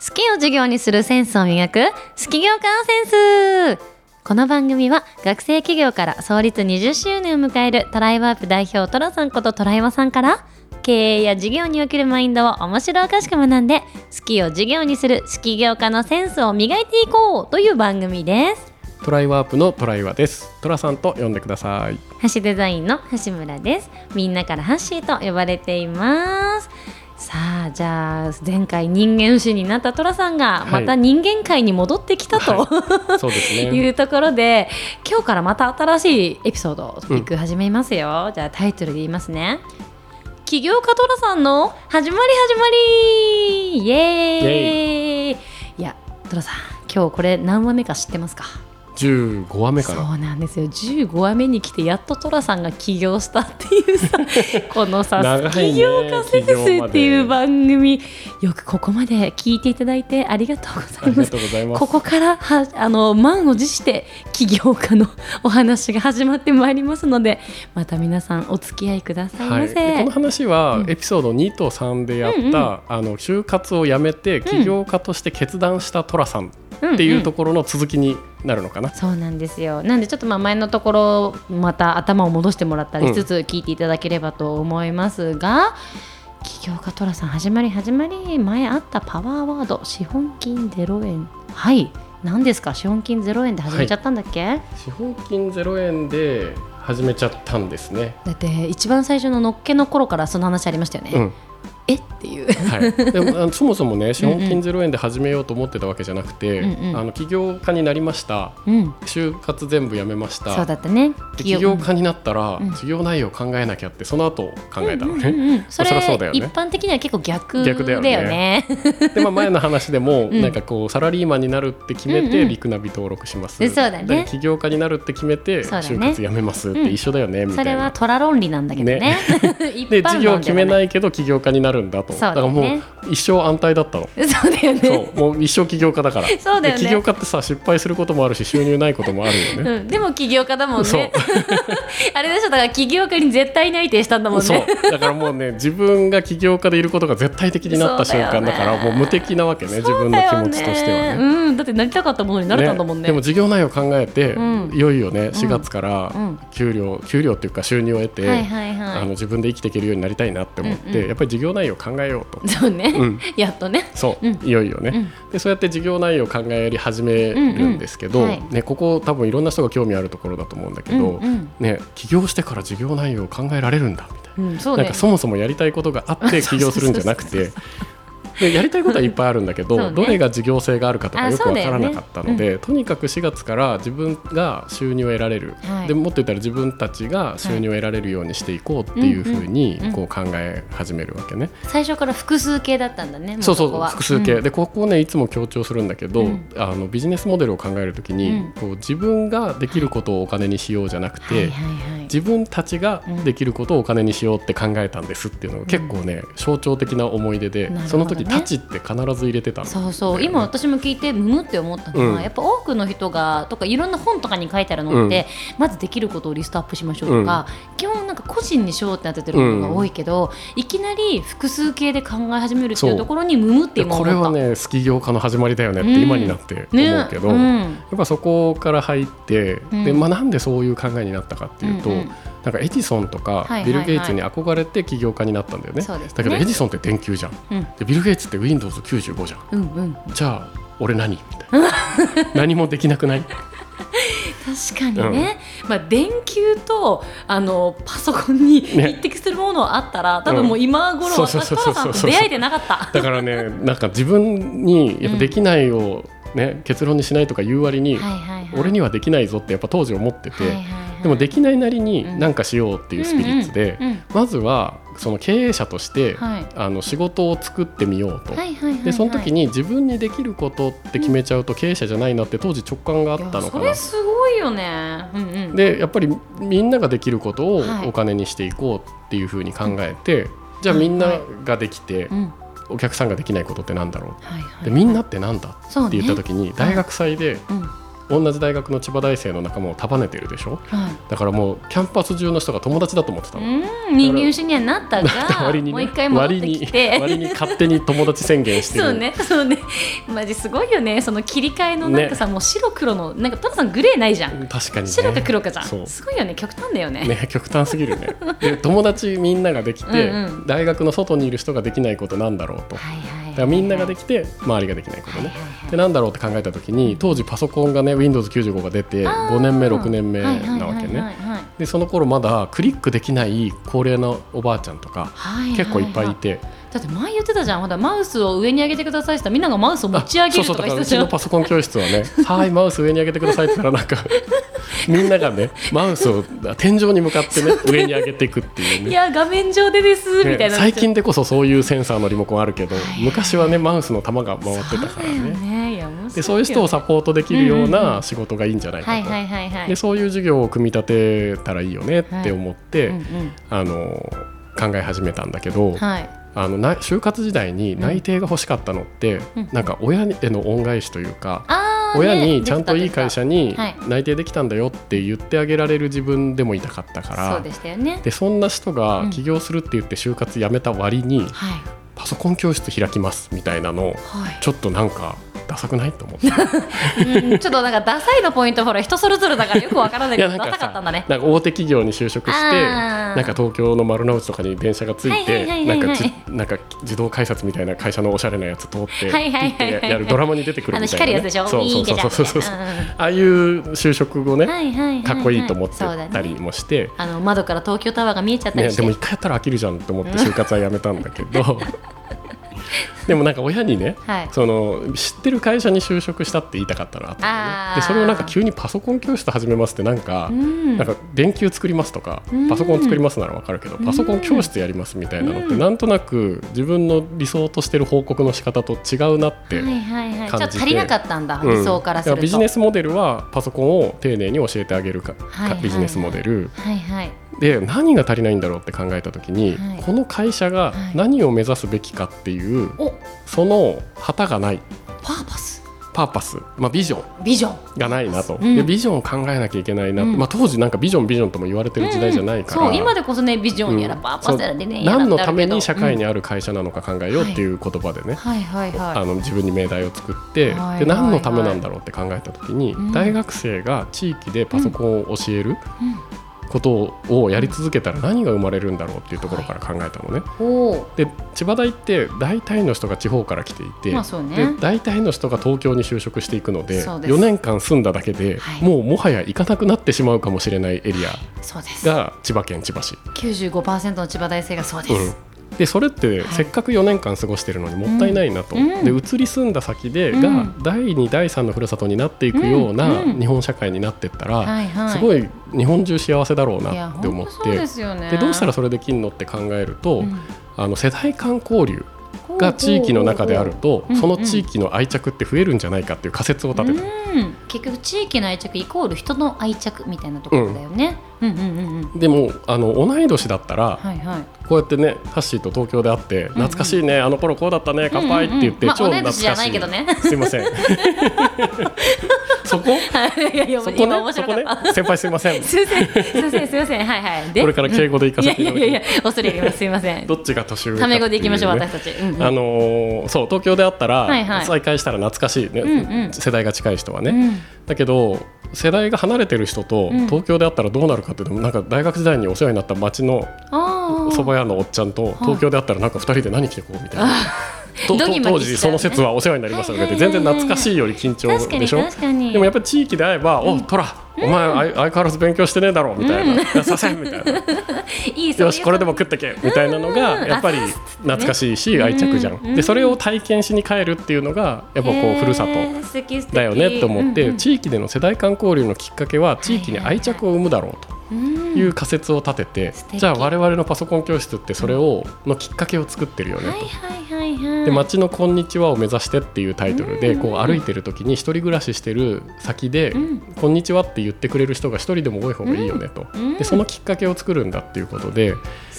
好きを授業にするセンスを磨く好き業界センスこの番組は学生企業から創立20周年を迎えるトライワープ代表トラさんことトライワさんから経営や事業におけるマインドを面白おかしく学んで好きを授業にする好き業家のセンスを磨いていこうという番組ですトライワープのトライワです。トラさんと呼んでください。ハッシュデザインの橋村ですみんなからハッシーと呼ばれていますさあじゃあ前回人間不信になったトラさんがはい。また人間界に戻ってきたと、そうですい、ね。うところで今日からまた新しいエピソードトピック始めますよ、じゃあタイトルで言いますね。起業家トラさんの始まり始まり。イエーイ。いやトラさん今日これ何話目か知ってますか？十五話目かそな。うなんですよ。15話目に来てやっと寅さんが起業したっていうさ このさ起業家センスっていう番組。よくここまで聞いていただいてありがとうございます。ここからはあの満を持して起業家のお話が始まってまいりますのでまた皆さんお付き合いくださいはい、ませ、でこの話はうん。エピソード2と3でやった、うんうん。あの就活を辞めて起業家として決断したトラさんうんっていうところの続きになるのかな？そうなんですよ。なんでちょっとまあ前のところまた頭を戻してもらったりしつつ聞いていただければと思いますが、起業家トラさん始まり始まり前あったパワーワード資本金0円。はい。何ですか？資本金0円で始めちゃったんだっけ、資本金0円で始めちゃったんですね。だって一番最初ののっけの頃からその話ありましたよね、うんえっていう。はい、でもあのそもそもね資本金0円で始めようと思ってたわけじゃなくて、うんうんあの起業家になりました。うん就活全部やめました。そうだったね。で起業。家になったら、うん。事業内容を考えなきゃってその後考えたのうんうんね。うん。それそりゃそうだよね。一般的には結構逆逆だよね。ねで、まあ、前の話でも、うん。なんかこうサラリーマンになるって決めうんうん。てリクナビ登録します、でそうだね。起業家になるって決めてね。就活やめますって一緒だよね、みたそれはいな。虎論理なんだけどね。ね。で論事業決めないけど起業家になるんだと。だからもう一生安泰だったの。そうだよね。そうもう一生起業家だから。そうだよね。で起業家ってさ失敗することもあるし収入ないこともあるよね。うん、でも起業家だもんね。あれでしょだから起業家に絶対内定したんだもんね。そう。だからもうね自分が起業家でいることが絶対的になった瞬間だからもう無敵なわけね自分の気持ちとしてはね。うん、だってなりたかったものになれたんだもんね。でも事業内容を考えて、うん。いよいよね4月からうん。給料、給料っていうか収入を得て、はいはいはい。あの自分で生きていけるようになりたいなって思って、うんうん。やっぱり事業内容を考えようと。そうね、うん。やっとね。そう、うん。いよいよね、うん。でそうやって事業内容を考え始めるんですけど、うんうん。はい。ね、ここ多分いろんな人が興味あるところだと思うんだけど、うんうん。ね、起業してから事業内容を考えられるんだみたいな。うん、そうね。なんかそもそもやりたいことがあって 起業するんじゃなくてでやりたいことはいっぱいあるんだけど、ね。どれが事業性があるかとかあよくわからなかったので、とにかく4月から自分が収入を得られる、はい。でもっと言ったら自分たちが収入を得られるようにしていこうっていうふうにうん。うん。こう考え始めるわけね。最初から複数形だったんだねもそうそう複数形、うんでここをねいつも強調するんだけど、うん。あのビジネスモデルを考えるときに、うん。こう自分ができることをお金にしようじゃなくて、自分たちができることをお金にしようって考えたんですっていうのが結構ね、象徴的な思い出で、その時「たち」って必ず入れてたの、そうそう。今私も聞いてむむって思ったのは、うん。やっぱ多くの人がとかいろんな本とかに書いてあるのって、まずできることをリストアップしましょうとか、基本なんか個人にしようってなってることが多いけど、いきなり複数形で考え始めるっていうところにむむってで今思った。これはね好き業家の始まりだよねってうん今になって思うけど、ねやっぱそこから入って、うん。でまあ、なんでそういう考えになったかっていうと、うんうんなんかエジソンとかビル・ゲイツに憧れて起業家になったんだよね。だけどエジソンって電球じゃん。うん。でビル・ゲイツって Windows95 じゃん。うんうん。じゃあ俺何？みたいな。何もできなくない？確かにね、まあ、電球とあのパソコンにね。匹敵するものあったら、多分もう今頃私うそうラさんと出会えてなかった。だからねなんか自分にやっぱできないを、ね結論にしないとか言う割に、俺にはできないぞってやっぱ当時思ってて、でもできないなりにうん。何かしようっていうスピリッツで、まずはその経営者として、はい。あの仕事を作ってみようと。でその時に自分にできることって決めちゃうと経営者じゃないなって当時直感があったのかな。すごいよね。でやっぱりみんなができることをはい。お金にしていこうっていうふうに考えて、じゃあみんなができて、うんお客さんができないことってなんだろう。はいはい、でみんなってなんだって言った時に大学祭でうん同じ大学の千葉大生の仲間を束ねてるでしょ？はい。だからもうキャンパス中の人が友達だと思ってたの。うん人間主にはなったが 割にねもう一回戻って割にきて。割に勝手に友達宣言してる。そうねそうね。マジすごいよね。その切り替えのなんかさ、もう白黒のなんかトラさんグレーないじゃん、確かにね。白か黒かじゃん。すごいよね。極端だよね。ね極端すぎるね。で友達みんなができてうんうん。大学の外にいる人ができないことなんだろうと。だはいはいはいからみんなができて周りができないことね。はいはいはい。でなんだろうって考えた時に当時パソコンがね Windows95 が出てあー。5年目6年目なわけはいはいはい。ね。はいはいでその頃まだクリックできない高齢なおばあちゃんとかはいはい。結構いっぱいいてだって前言ってたじゃん。ほらマウスを上に上げてくださいってみんながマウスを持ち上げるとか言ってたじゃん。のパソコン教室はね「はいマウス上に上げてください」って言ったらなんか みんながねマウスを天井に向かってね上に上げていくっていうね。いや画面上でですみたいねな最近でこそそういうセンサーのリモコンあるけど昔はねマウスの球が回ってたからね。でそういう人をサポートできるようなん仕事がいいんじゃないかと。はいはいはいはい。でそういう授業を組み立てたらいいよねって思って、あの考え始めたんだけど、はいあのな就活時代に内定が欲しかったのって、うん。なんか親への恩返しというか、あー親ねにちゃんといい会社にはい。内定できたんだよって言ってあげられる自分でもいたかったからそうでしたよね。でそんな人がうん。起業するって言って就活辞めた割に、はい。パソコン教室開きますみたいなのはい。ちょっとなんかダサくないと思ってうんちょっとなんかダサいのポイントほら人それぞれだからよくわからないけどダサかったんだね。なんか大手企業に就職してなんか東京の丸の内とかに電車がついてないんかじなんか自動改札みたいな会社のおしゃれなやつ通ってやるドラマに出てくるあのみたいな、ね、光るやつでしょそうそう。そうそうそうそう。ああいう就職後ね、はいはいはいはい。かっこいいと思ってたりもして、あの窓から東京タワーが見えちゃったね、りして、でも一回やったら飽きるじゃんと思って就活はやめたんだけど でもなんか親にねはい。その知ってる会社に就職したって言いたかったなと思ってねでそれをなんか急にパソコン教室始めますってなんか、うん。なんか電球作りますとかうん。パソコン作りますならわかるけど、パソコン教室やりますみたいなのって、なんとなく自分の理想としてる報告の仕方と違うなって、はいはいはい。ちょ感じてっと足りなかったんだ、うん。理想からすると。だビジネスモデルはパソコンを丁寧に教えてあげるか,はいはい。ビジネスモデル。はいはいで何が足りないんだろうって考えた時に、はい。この会社がはい。何を目指すべきかっていう、お。その旗がない。パーパス。パーパス、まあ、ビジョン。ビジョン。がないなと、うん。でビジョンを考えなきゃいけないなうん。まあ、当時なんかビジョンビジョンとも言われてる時代じゃないから、そう今でこそねビジョンやらうん。パーパスやらでね、やら何のために社会にうんある会社なのか考えようっていう言葉でね、はいはいはい。あの自分に命題を作って、はいはい。で何のためなんだろうって考えた時に、うん。大学生が地域でパソコンを教えるうんことをやり続けたら何が生まれるんだろうっていうところから考えたのね。おおで千葉大って大体の人が地方から来ていて、まあね。で大体の人が東京に就職していくのでそうです。4年間住んだだけで、はい。もうもはや行かなくなってしまうかもしれないエリアが千葉県千葉市。95%の千葉大生がそうです、うんでそれってはい。せっかく4年間過ごしてるのにもったいないなと、で移り住んだ先で、うん。が第2第3のふるさとになっていくような日本社会になっていったら、すごい日本中幸せだろうなって思って。でどうしたらそれできんのって考えると、うん。あの世代間交流が地域の中であるとその地域の愛着って増えるんじゃないかっていう仮説を立てた。うん、結局地域の愛着イコール人の愛着みたいなところだよね。うん、うん、うんうんうん。でもあの同い年だったらはいはい。こうやってねハッシーと東京で会って懐かしいねあの頃こうだったね乾杯って言ってうんうんまあ超懐かしい。同い年じゃないけどね。すいません そこ？い。やいやそこ今ね面白かった。ね？先輩すいません。すいません、すいません、すいません、はいはい。でこれから敬語で行かせていただきます。いやいやいや、恐れ入ります、すいません。どっちが年上かタメ語でいきましょう、私たち。あのーそう東京で会ったら、再会したら懐かしいね、世代が近い人はね、うん。だけど世代が離れてる人とうん。東京で会ったらどうなるかっていうとなんか大学時代にお世話になった町のああ。蕎麦屋のおっちゃんと東京で会ったらなんか2人で何着てこうみたいな。当時その説はお世話になりましたとか言って全然懐かしいより緊張でしょ？でもやっぱり地域で会えば「おトラお前相相変わらず勉強してねえだろ」みたいな「させん」みたいな。いいよしこれでも食ってけみたいなのがやっぱり懐かしいし愛着じゃうんん。でそれを体験しに帰るっていうのがやっぱこうふるさととだよねって思って、地域での世代間交流のきっかけは地域に愛着を生むだろうとうん。いう仮説を立てて、じゃあ我々のパソコン教室ってそれをのきっかけを作ってるよねと。で街のこんにちはを目指してっていうタイトルでうん。こう歩いてる時に一人暮らししてる先でうん。こんにちはって言ってくれる人が一人でも多い方がいいよねと。うん。でそのきっかけを作るんだっていうことで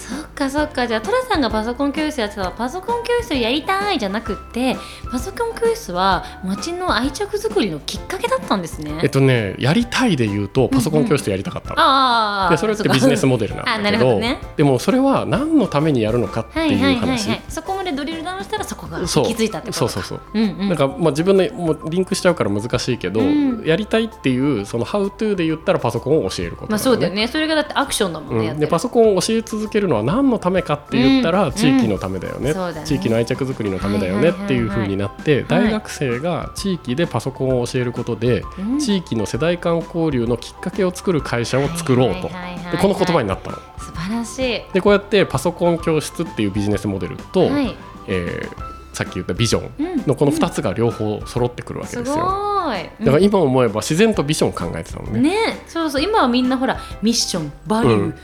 そっかそっか。じゃあトラさんがパソコン教室やってたらパソコン教室やりたいじゃなくってパソコン教室は町の愛着作りのきっかけだったんですね。えっとねやりたいで言うとパソコン教室やりたかったの、ああでそれってビジネスモデルなんあなだけどるほどね。でもそれは何のためにやるのかってはいはいいうはい話はい。そこまでドリルダウンしたらそこが気づいたってことか。そうそうそう。うんうん。なんかまあ自分でもうリンクしちゃうから難しいけど、うん。やりたいっていうその「How to」で言ったらパソコンを教えることまあだそうだよね。それがだってアクションだもんね、やうん、でパソコンを教え続けるのは何のためかって言ったら、うん地域のためだよね,、地域の愛着作りのためだよねっていう風になって、はい。大学生が地域でパソコンを教えることで、うん。地域の世代間交流のきっかけを作る会社を作ろうと、でこの言葉になったの。素晴らしい。でこうやってパソコン教室っていうビジネスモデルと、はい。えーさっき言ったビジョンうん。のこの2つが両方揃ってくるわけすですよ。ごい。だから今思えば自然とビジョン考えてたのね。ね。そうそう。今はみんなほらミッションバリュー、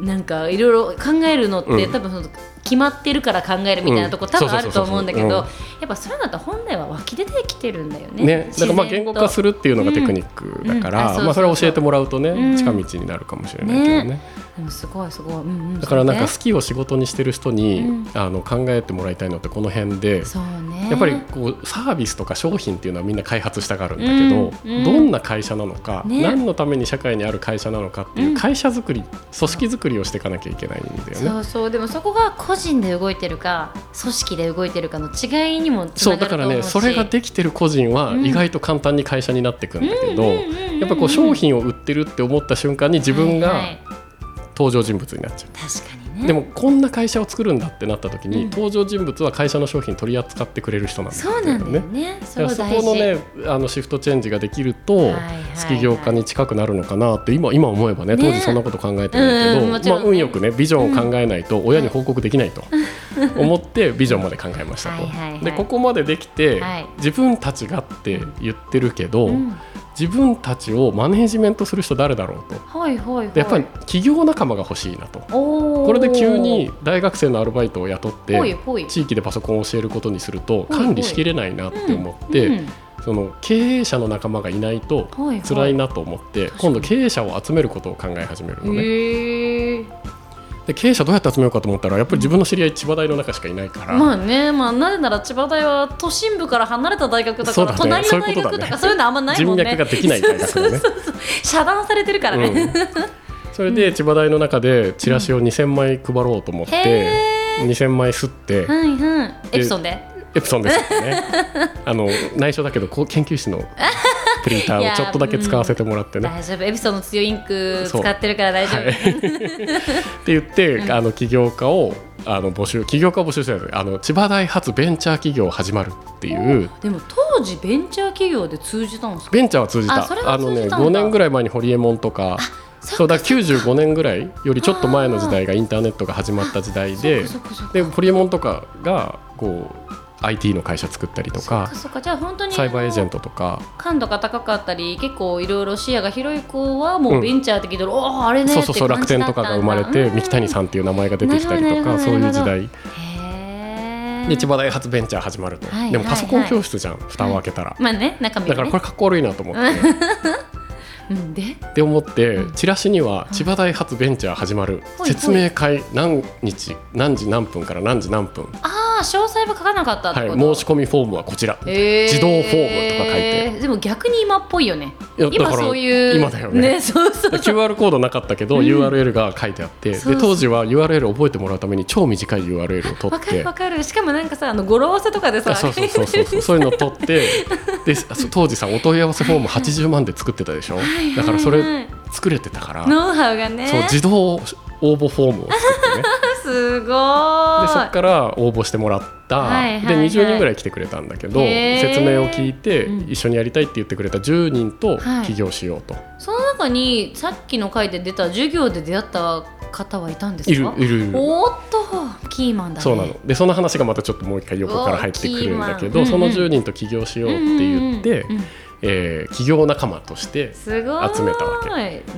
なんかいろいろ考えるのって、うん。多分その決まってるから考えるみたいなとこ、うん多分あると思うんだけど、やっぱそういうのって本来は湧き出てきてるんだよね。ね、だからまあ言語化するるっていうのがテクニックだから、まあそれを教えてもらうとね、うん。近道になるかもしれないけどね。ね。でもすごいすごい、うんうん、だからなんかそ好きを仕事にしてる人に、うん。あの考えてもらいたいのってこの辺でうね。やっぱりこうサービスとか商品っていうのはみんな開発したがるんだけど、うんうん。どんな会社なのか、ね。何のために社会にある会社なのかっていううん会社作り、組織作りをしていかなきゃいけないんだよね。そうそう。でもそこが個人で動いてるか組織で動いてるかの違いにもつそうだからねそれができてる個人はうん。意外と簡単に会社になっていくんだけど、やっぱこう商品を売ってるって思った瞬間に自分が登場人物になっちゃう。ね。でもこんな会社を作るんだってなった時に、うん。登場人物は会社の商品取り扱ってくれる人なんだそうなんだよね。それだからそ大事このねあのシフトチェンジができると、はい業家に近くなるのかなって今今思えばねね。当時そんなこと考えてないけど、うんまあ、運よくねビジョンを考えないと親に報告できないと思ってビジョンまで考えましたと。でここまでできて、はい自分たちがって言ってるけど、うん自分たちをマネージメントする人誰だろうと。はいはいはい。でやっぱり企業仲間が欲しいなと。これで急に大学生のアルバイトを雇って地域でパソコンを教えることにすると管理しきれないなって思って、うんその経営者の仲間がいないと辛いなと思って、今度経営者を集めることを考え始めるのね。で経営者どうやって集めようかと思ったらやっぱり自分の知り合い千葉大の中しかいないから、まあねまあなぜなら千葉大は都心部から離れた大学だから、そうだね。隣の大そういうことだね。学とかそういうのあんまないもんね。人脈ができない大学だね。遮断されてるからね、うん。それで千葉大の中でチラシを2000枚配ろうと思って、へ2000枚吸って、はいはいエプソンで。エプソンですよね。あの内緒だけどこう研究室の プリンターをちょっとだけ使わせてもらってね。大丈夫。エプソンの強いインク使ってるから大丈夫、はい、って言って、あの起業家をあの募集起業家を募集してるあの千葉大発ベンチャー企業始まるっていう。でも当時ベンチャー企業で通じたんですか？ベンチャーは通じた。あのね通じたんだ。5年ぐらい前にホリエモンとかそうだから95年ぐらいよりちょっと前の時代がインターネットが始まった時代ででホリエモンとかがこう IT の会社作ったりとかそっかそっか。じゃあ本当にサイバーエージェントとか。感度が高かったり結構いろいろ視野が広い子はもうベンチャーって聞いおおあれねそうそうそう楽天とかが生まれてうん三木谷さんっていう名前が出てきたりとかそういう時代。で千葉大発ベンチャー始まると。はいでもパソコン教室じゃん蓋を開けたら。まあね中身だからこれかっこ悪いなと思って。うんで？って思ってチラシには千葉大発ベンチャー始まる説明会何日何時何分から何時何分。ああ詳細は書かなかったはい申し込みフォームはこちら。へー。自動フォームとか書いて。でも逆に今っぽいよね。今そういう今だよね。そうそう。QR コードなかったけど、うん。URL が書いてあってそうそう。で当時は URL 覚えてもらうために超短い URL を取わかってるわかる。しかもなんかさあの語呂合わせとかでさあそうそうそうそう。そうそういうのを取ってでそ当時さお問い合わせフォーム80万で作ってたでしょ？だからそれ作れてたからノウハウがね。そう自動応募フォームを作ってね すごい。そこから応募してもらった、はいはいはい。で20人ぐらい来てくれたんだけど説明を聞いて、うん。一緒にやりたいって言ってくれた10人とはい。起業しようと、その中にさっきの回で出た授業で出会った方はいたんですい、るか？いるいる。おーっとキーマンだね。そうなの。でその話がまたちょっともう一回横から入ってくるんだけど、その10人と起業しようって言って、うんうんうんえー起業仲間として集めたわ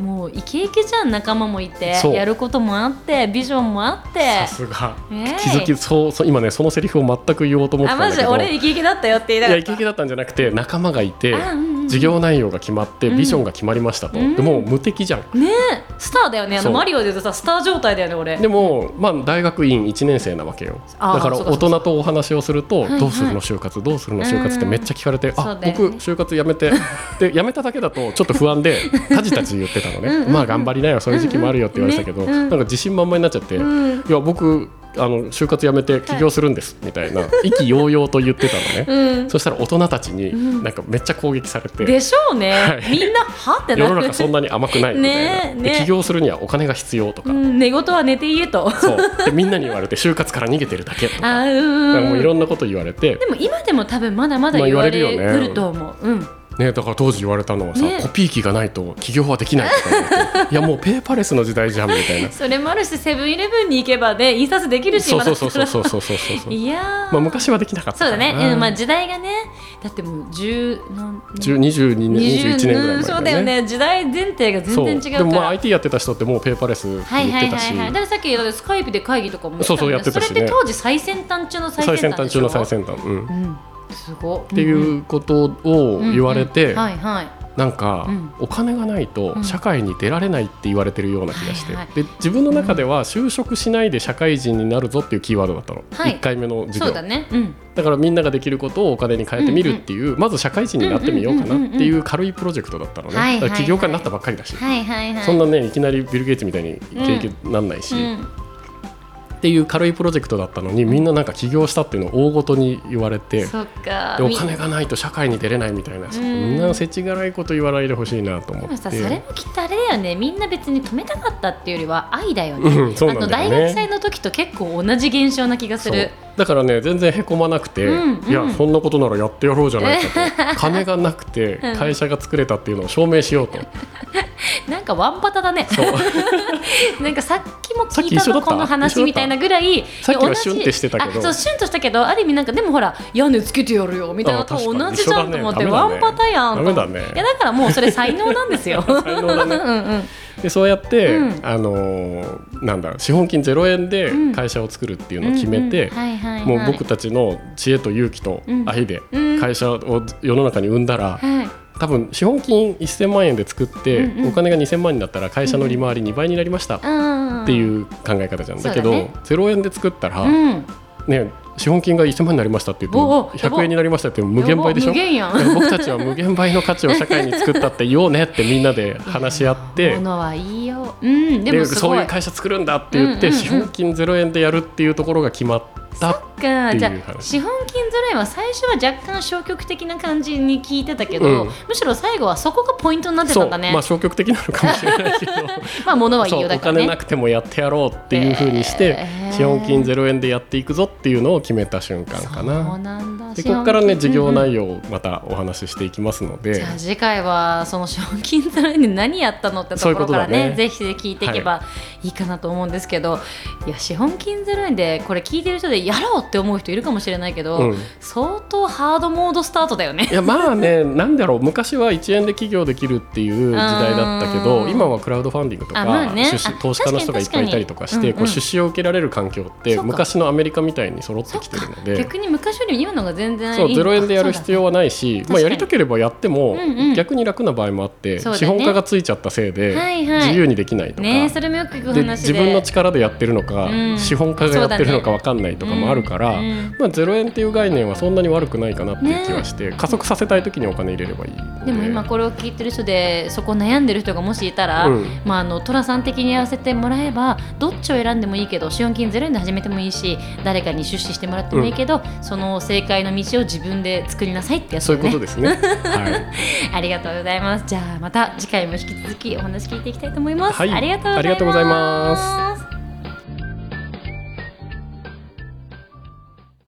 もうイケイケじゃん仲間もいて。やることもあってビジョンもあって。さすが。ねえ。気づきそうそう今ねそのセリフを全く言おうと思ってたんだけど。俺イケイケだったよって言いいたかった。やイケイケだったんじゃなくて仲間がいてあうんうん事業内容が決まってビジョンが決まりましたと、うん。でもう無敵じゃん。ねえ。スターだよね。あのマリオで言うとさスター状態だよね俺。でも、まあ、大学院1年生なわけよ。だから大人とお話をするとどうするの就活どうするの就活ってめっちゃ聞かれて、あ僕就活やめてでやめただけだと ちょっと不安でタジタジ言ってたのね。まあ頑張りなよそういう時期もあるよって言われてたけど、なんか自信満々になっちゃって、うん。いや僕あの就活やめて起業するんです、みたいな 意気揚々と言ってたのね、うん。そしたら大人たちにん。なんかめっちゃ攻撃されて、でしょうね、はい。みんなは？ってな世の中そんなに甘くないみたいな、ねえね起業するにはお金が必要とか、うん、寝言は寝て言えと。そう。でみんなに言われて就活から逃げてるだけとか。あうなんかもういんろんなこと言われて、でも今でも多分まだまだまあ言われ言われるよね。ると思う、うんね、だから当時言われたのはさ、ね。コピー機がないと起業はできないとか いやもうペーパーレスの時代じゃんみたいな。それもあるしセブンイレブンに行けばね印刷できるしそうそうそうそうそうそうそう。いやー。まあ昔はできなかったそうだね、うんまあ、時代がねだってもう10何10 22年21年ぐらい前うんそうだよね。時代前提が全然違うでもまあ IT やってた人ってもうペーパーレスってはいはい言ってたし、はいはいだからさっきスカイプで会議とかもそうそうやってたしね。それって当時最先端中の最最先端でしょ？先端中の最先端、うん、っうんすごていうことを言われて、なんか、うん。お金がないとうん。社会に出られないって言われてるような気がして、で自分の中では就職しないで社会人になるぞっていうキーワードだったの、はい。1回目の授業。そうだね。うん。だからみんなができることをお金に変えてみるっていう、まず社会人になってみようかなっていう軽いプロジェクトだったのね、起業家になったばっかりだし、そんなねいきなりビル・ゲイツみたいに経験なんないし、うんっていう軽いプロジェクトだったのにみんななんか起業したっていうのを大ごとに言われて。でお金がないと社会に出れないみたいな、そんな世知辛いこと言わないでほしいなと思って。でもさそれもきっとあれだよね。みんな別に止めたかったっていうよりは愛だよね、うんそうなんだよね。あの大学生の時と結構同じ現象な気がする。だからね全然へこまなくて、うんうん。いやそんなことならやってやろうじゃないかと。金がなくて会社が作れたっていうのを証明しようと、なんかワンパタだね。なんかさっきも聞いたのこの話みたいなぐらいさっきはシュンってしてたけど。あそうシュンとしたけどある意味なんかでもほら屋根つけてやるよみたいなのと同じじゃんと思って、ね。ワンパタやんだね。いやだからもうそれ才能なんですよ。でそうやって、うん。あのーなんだ資本金0円でうん。会社を作るっていうのを決めて、もう僕たちの知恵と勇気と愛でうん。会社を世の中に生んだら、はい多分資本金1000万円で作って、うんうん。お金が2000万になったら会社の利回り2倍になりましたっうんていう考え方じゃん、だけどね。0円で作ったら、うん。ね、資本金が1000万になりましたって言っておもおやば。100円になりましたって無限倍でしょ？僕たちは無限倍の価値を社会に作ったって言おうねってみんなで話し合ってものはいいよ。うんでもすごい。そういう会社作るんだって言って、資本金0円でやるっていうところが決まったか。じゃっていう話。あ資本金ゼロ円は最初は若干消極的な感じに聞いてたけど、うん。むしろ最後はそこがポイントになってたんだね。まあ消極的なのかもしれないけど。まあ物はいいよ。だからね。金なくてもやってやろうっていうふうにして、えー。資本金0円でやっていくぞっていうのを決めた瞬間かな。なんだ。でここからね事業容内容をまたお話ししていきますので、じゃあ次回はその資本金ゼロ円で何やったのってところからそういうことだね。ねぜひ聞いていけばい。いかなと思うんですけど、い、や資本金ゼロ円でこれ聞いてる人でやろうって思う人いるかもしれないけど、うん。相当ハードモードスタートだよね。い。やまあねなんだろう。昔は1円で起業できるっていう時代だったけうん。ど今はクラウドファンディングとか、あまあね。出資あ投資家の人がいっぱいいたりとかして確かに確かに。こう出資を受けられる環境って昔のアメリカみたいに揃ってきてるので。逆に昔より今のが全然そう0円でやる必要はないし、まあ、やりたければやってもうんうん逆に楽な場合もあって、ね。資本家がついちゃったせいではいはい。自由にできないとか、ねそれもよく聞くで話で。自分の力でやってるのか、うん。資本家がやってるのか分かんないとかもあるから、まあ、0円っていう概念はそんなに悪くないかなっていう気はして、加速させたい時にお金入れればいいのででも今これを聞いてる人でそこ悩んでる人がもしいたら、うん。まあ、あの寅さん的にやらせてもらえばどっちを選んでもいいけど資本金ゼロ円で始めてもいいし誰かに出資してもらってもいいけど、その正解の道を自分で作りなさいってやつそういうことですね。はい。ありがとうございます。じゃあまた次回も引き続きお話聞いていきたいと思います、はい。ありがとうございます